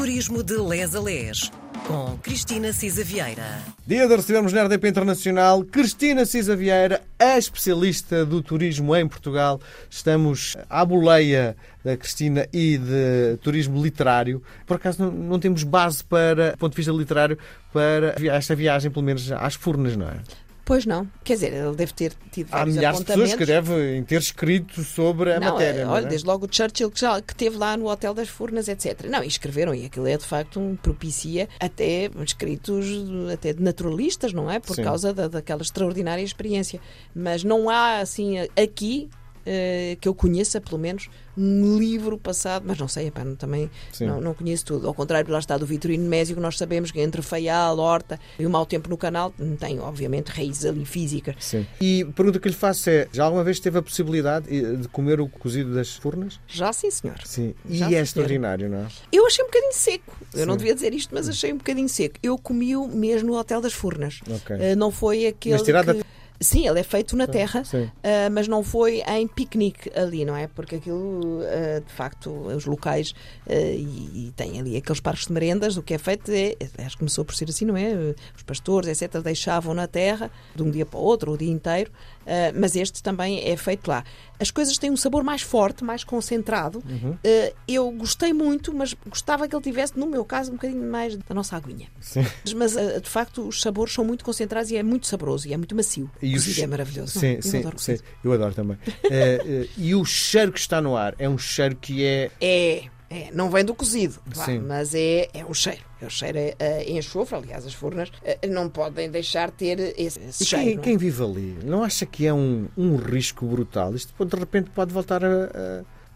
Turismo de Les a Les, com Cristina Cisa Vieira. Dia de recebemos na RDP Internacional Cristina Cisa Vieira, a especialista do turismo em Portugal. Estamos à boleia da Cristina e de turismo literário. Por acaso não, não temos base para, do ponto de vista literário, para esta viagem, pelo menos às Furnas, não é? Pois não. Quer dizer, ele deve ter tido Há milhares de pessoas que devem ter escrito sobre a não, matéria. não olha, é? desde logo o Churchill que, já, que teve lá no Hotel das Furnas, etc. Não, e escreveram, e aquilo é de facto um propicia até escritos até de naturalistas, não é? Por Sim. causa da, daquela extraordinária experiência. Mas não há, assim, aqui. Eh, que eu conheça, pelo menos, um livro passado, mas não sei, epá, não- também não, não conheço tudo. Ao contrário, lá está do Vitorino Mésio, que nós sabemos que entre Faial, Horta e o Mau Tempo no Canal tem, obviamente, raízes ali físicas. Sim. E a pergunta que lhe faço é: já alguma vez teve a possibilidade eh, de comer o cozido das Furnas? Já sim, senhor. Sim. E Já, é senhora. extraordinário, não é? Eu achei um bocadinho seco. Eu não devia dizer isto, mas achei um bocadinho seco. Eu comi-o mesmo no Hotel das Furnas. Ok. Eh, não foi aquele. Mas tirado que- Sim, ele é feito na terra, eh, mas não foi em piquenique ali, não é? Porque aquilo, eh, de facto, os locais eh, e, e tem ali aqueles parques de merendas, o que é feito é, acho que começou por ser assim, não é? Os pastores, etc., deixavam na terra de um dia para o outro, o dia inteiro, eh, mas este também é feito lá. As coisas têm um sabor mais forte, mais concentrado. Uhum. Eh, eu gostei muito, mas gostava que ele tivesse, no meu caso, um bocadinho mais da nossa aguinha. Sim. Mas, eh, de facto, os sabores são muito concentrados e é muito saboroso e é muito macio. E o o cozido che- é maravilhoso. Sim, Eu sim, adoro sim. Eu adoro também. Eh, eh, e o cheiro que está no ar é um cheiro que é. É, é, não vem do cozido, claro, mas é, é o cheiro. É o cheiro eh, em enxofre, aliás, as furnas eh, não podem deixar de ter esse, esse E cheiro. quem, é? quem vive ali não acha que é um, um risco brutal? Isto de repente pode voltar a,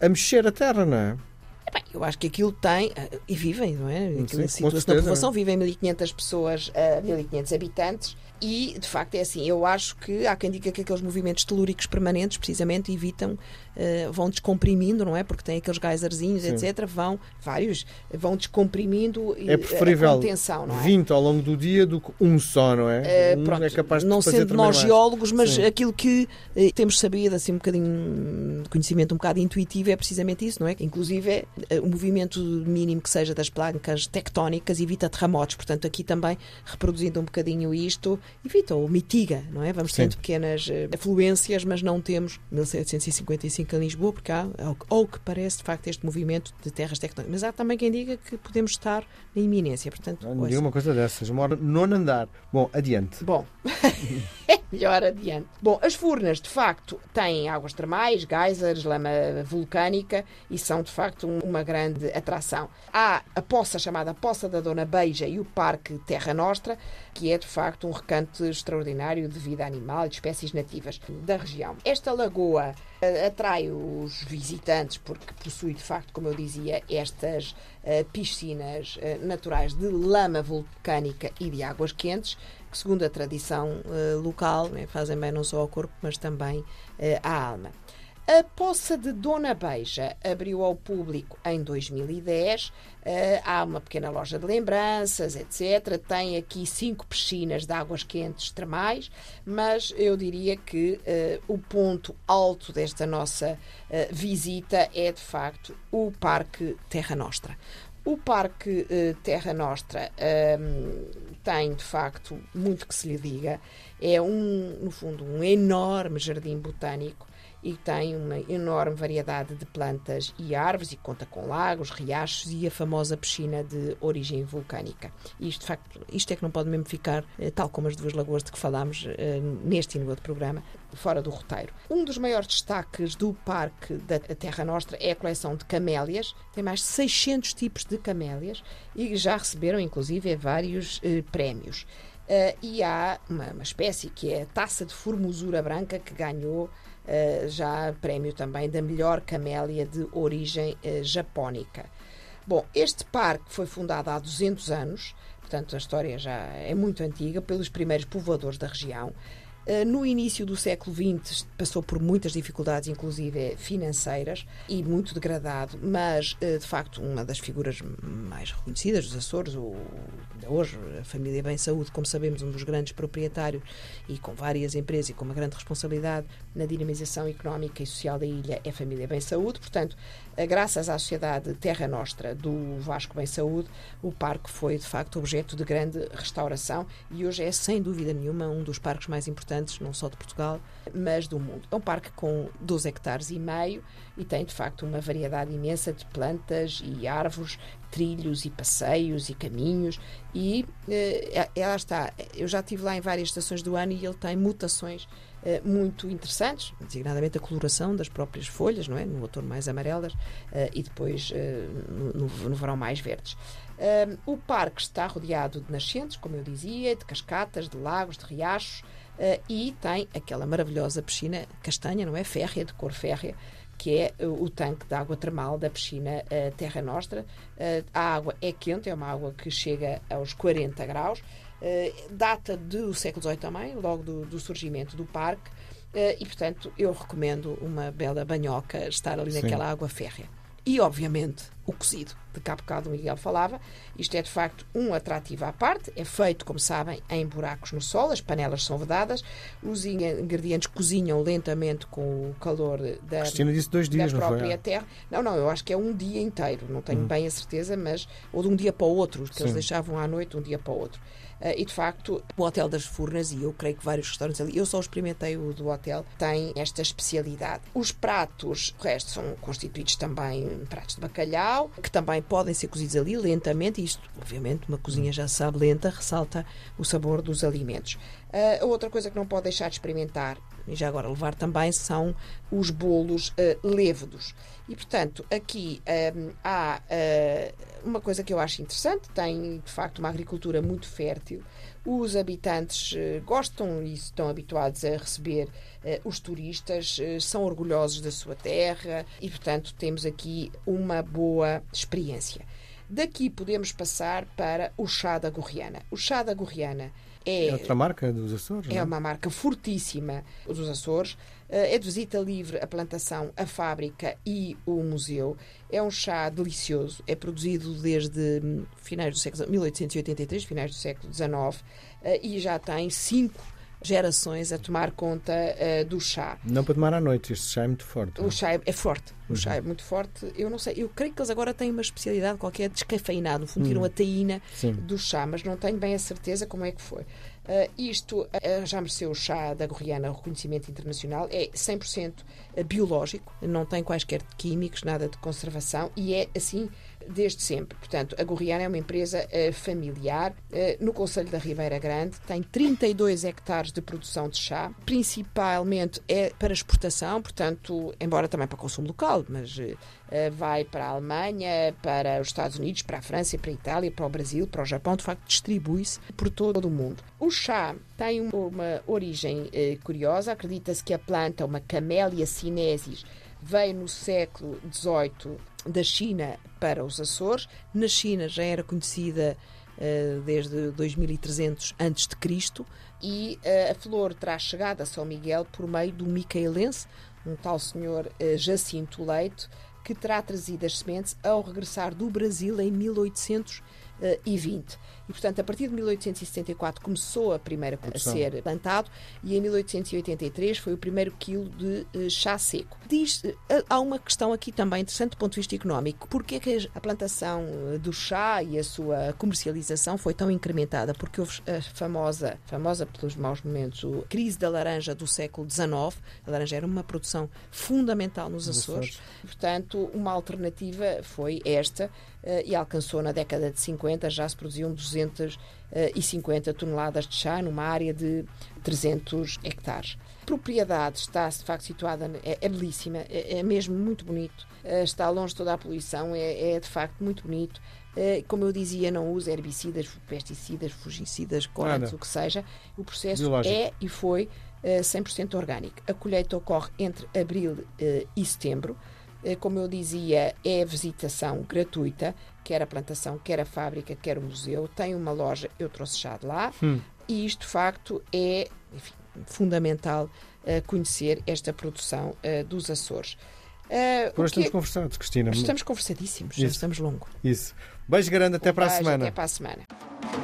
a, a mexer a terra, não é? Bem, eu acho que aquilo tem, eh, e vivem, não é? Aquilo situa-se na população, é. vivem 1.500 pessoas a 1.500 habitantes e, de facto, é assim. Eu acho que há quem diga que aqueles movimentos telúricos permanentes, precisamente, evitam, eh, vão descomprimindo, não é? Porque tem aqueles geyserzinhos, Sim. etc. Vão, vários, vão descomprimindo e- É preferível a contenção, não é? 20 ao longo do dia do que um só, não é? Eh, um pronto, é capaz de não sendo nós mais. geólogos, mas Sim. aquilo que eh, temos sabido, assim, um bocadinho de conhecimento um bocado intuitivo, é precisamente isso, não é? Inclusive, é, o movimento mínimo que seja das placas tectónicas evita terremotos, portanto, aqui também, reproduzindo um bocadinho isto, evita ou mitiga, não é? Vamos tendo pequenas eh, afluências, mas não temos 1755 em Lisboa, porque há, ao, que parece, de facto, este movimento de terras tectónicas. Mas há também quem diga que podemos estar na iminência, portanto, Não, diga uma coisa dessas. Mora no nono andar. Bom, adiante. Bom, é melhor adiante. Bom, as furnas, de facto, têm águas termais, geysers, lama vulcânica e são, de facto, um- uma grande atração. Há a poça chamada Poça da Dona Beija e o Parque Terra Nostra, que é, de facto, um recanto extraordinário de vida animal e de espécies nativas da região. Esta lagoa eh, atrai os visitantes porque possui, de facto, como eu dizia, estas eh, piscinas eh, naturais de lama vulcânica e de águas quentes, que, segundo a tradição local, né, fazem bem não só ao corpo, mas também à alma. A Poça de Dona Beija abriu ao público em 2010. Eh, há uma pequena loja de lembranças, etc. Tem aqui cinco piscinas de águas quentes termais, mas eu diria que eh, o ponto alto desta nossa eh, visita é, de facto, o Parque Terra Nostra. O Parque Terra Nostra ehm, tem, de facto, muito que se lhe diga. É, um, no fundo, um enorme jardim botânico e tem uma enorme variedade de plantas e árvores e conta com lagos, riachos e a famosa piscina de origem vulcânica. Isto, de facto, isto é que não pode mesmo ficar, eh, tal como as duas lagoas de que falámos eh, neste e no outro programa, fora do roteiro. Um dos maiores destaques do Parque da Terra Nostra é a coleção de camélias. Tem mais de 600 tipos de camélias e já receberam, inclusive, vários eh, prémios. Eh, e há uma, uma espécie que é a taça de formosura branca que ganhou eh, já prémio também da melhor camélia de origem eh, japónica. Bom, este parque foi fundado há 200 anos, portanto a história já é muito antiga, pelos primeiros povoadores da região. Eh, No início do século XX passou por muitas dificuldades, inclusive financeiras, e muito degradado, mas eh, de facto uma das figuras mais reconhecidas dos Açores, o, hoje a família Bem Saúde, como sabemos, um dos grandes proprietários e com várias empresas e com uma grande responsabilidade na dinamização económica e social da ilha, é a família Bem Saúde. Portanto, graças à Sociedade Terra Nostra do Vasco Bem Saúde, o parque foi de facto objeto de grande restauração e hoje é sem dúvida nenhuma um dos parques mais importantes, não só de Portugal, mas do mundo. É um parque com 12 hectares e meio e tem de facto uma variedade imensa de plantas e árvores, trilhos e passeios e caminhos e eh, ela está, eu já estive lá em várias estações do ano e ele tem mutações eh, muito interessantes, designadamente a coloração das próprias folhas, não é? No outono mais amarelas eh, e depois eh, no, no, verão mais verdes. O parque está rodeado de nascentes, como eu dizia, de cascatas, de lagos, de riachos e tem aquela maravilhosa piscina castanha, não é? Férrea, de cor férrea, que é o tanque de água termal da piscina Terra Nostra. a água é quente, é uma água que chega aos 40 graus. Data do século XVIII também, logo do, do surgimento do parque, uh, e portanto eu recomendo uma bela banhoca estar ali Sim. naquela água férrea. E, obviamente, o cozido, de que há bocado o Miguel falava. Isto é, de facto, um atrativo à parte. É feito, como sabem, em buracos no solo. As panelas são vedadas. Os ingredientes cozinham lentamente com o calor da, Cristina disse dois dias, da própria não foi? terra. Não, não, eu acho que é um dia inteiro. Não tenho hum. bem a certeza, mas... Ou de um dia para o outro, que Sim. eles deixavam à noite, um dia para o outro. Uh, e, de facto, o Hotel das Furnas, e eu creio que vários restaurantes ali, eu só experimentei o do hotel, tem esta especialidade. Os pratos, o resto, são constituídos também pratos de bacalhau, que também podem ser cozidos ali lentamente, isto, obviamente, uma cozinha já sabe lenta, ressalta o sabor dos alimentos. Uh, outra coisa que não pode deixar de experimentar, e já agora levar também, são os bolos uh, lévedos. E, portanto, aqui um, há uh, uma coisa que eu acho interessante: tem de facto uma agricultura muito fértil. Os habitantes uh, gostam e estão habituados a receber os turistas, são orgulhosos da sua terra e, portanto, temos aqui uma boa experiência. Daqui podemos passar para o chá da Gorriana. O chá da Gorriana é, é outra marca dos Açores? É não? uma marca fortíssima dos Açores. Eh, é de visita livre a plantação, a fábrica e o museu. É um chá delicioso. É produzido desde hum, finais do século 1883, finais do século XIX, eh, e já tem cinco gerações a tomar conta uh, do chá. Não para tomar à noite, este chá é muito forte. O chá é, é forte, o uhum. chá é muito forte. Eu não sei, eu creio que eles agora têm uma especialidade qualquer descafeinado, no fundo, tiram uhum. a taína Sim. do chá, mas não tenho bem a certeza como é que foi. Uh, isto uh, já mereceu o chá da Gorriana reconhecimento internacional, é 100% biológico, não tem quaisquer químicos, nada de conservação e é assim desde sempre. Portanto, a Gorriana é uma empresa uh, familiar uh, no Conselho da Ribeira Grande, tem 32 hectares de produção de chá, principalmente é para exportação, portanto, embora também para consumo local, mas uh, vai para a Alemanha, para os Estados Unidos, para a França, para a Itália, para o Brasil, para o Japão, de facto, distribui-se por todo o mundo. O chá tem uma origem curiosa, acredita-se que a planta, uma Camellia sinensis, veio no século XVIII da China para os Açores. Na China já era conhecida uh, desde 2300 a.C. e uh, a flor terá chegado a São Miguel por meio do micaelense, um tal senhor uh, Jacinto Leito, que terá trazido as sementes ao regressar do Brasil em 1820. E, portanto, a partir de 1874 começou a primeira a ser plantado e em 1883 foi o primeiro quilo de uh, chá seco. Diz, uh, há uma questão aqui também interessante do ponto de vista económico. Porquê que a plantação uh, do chá e a sua comercialização foi tão incrementada? Porque houve a famosa, famosa pelos maus momentos, a crise da laranja do século XIX. A laranja era uma produção fundamental nos Açores. Portanto, uma alternativa foi esta e alcançou na década de 50, já se produziam 200 250 toneladas de chá numa área de 300 hectares. A propriedade está de facto situada, é, é belíssima, é, é, mesmo muito bonito, eh, está longe de toda a poluição, é, é de facto muito bonito. Eh, como eu dizia, não usa herbicidas, pesticidas, fungicidas, corantes, o que seja. O processo Biológico. é e foi 100% eh, orgânico. A colheita ocorre entre abril e setembro. Eh, como eu dizia, é visitação gratuita, quer a plantação, quer a fábrica, quer o museu. Tem uma loja, eu trouxe já de lá. Hum. E isto, de facto, é enfim, fundamental uh, conhecer esta produção uh, dos Açores. Uh, Por estamos conversados, Cristina. Estamos conversadíssimos, já estamos longo. Isso. Beijo grande, até um para a semana. Até para a semana.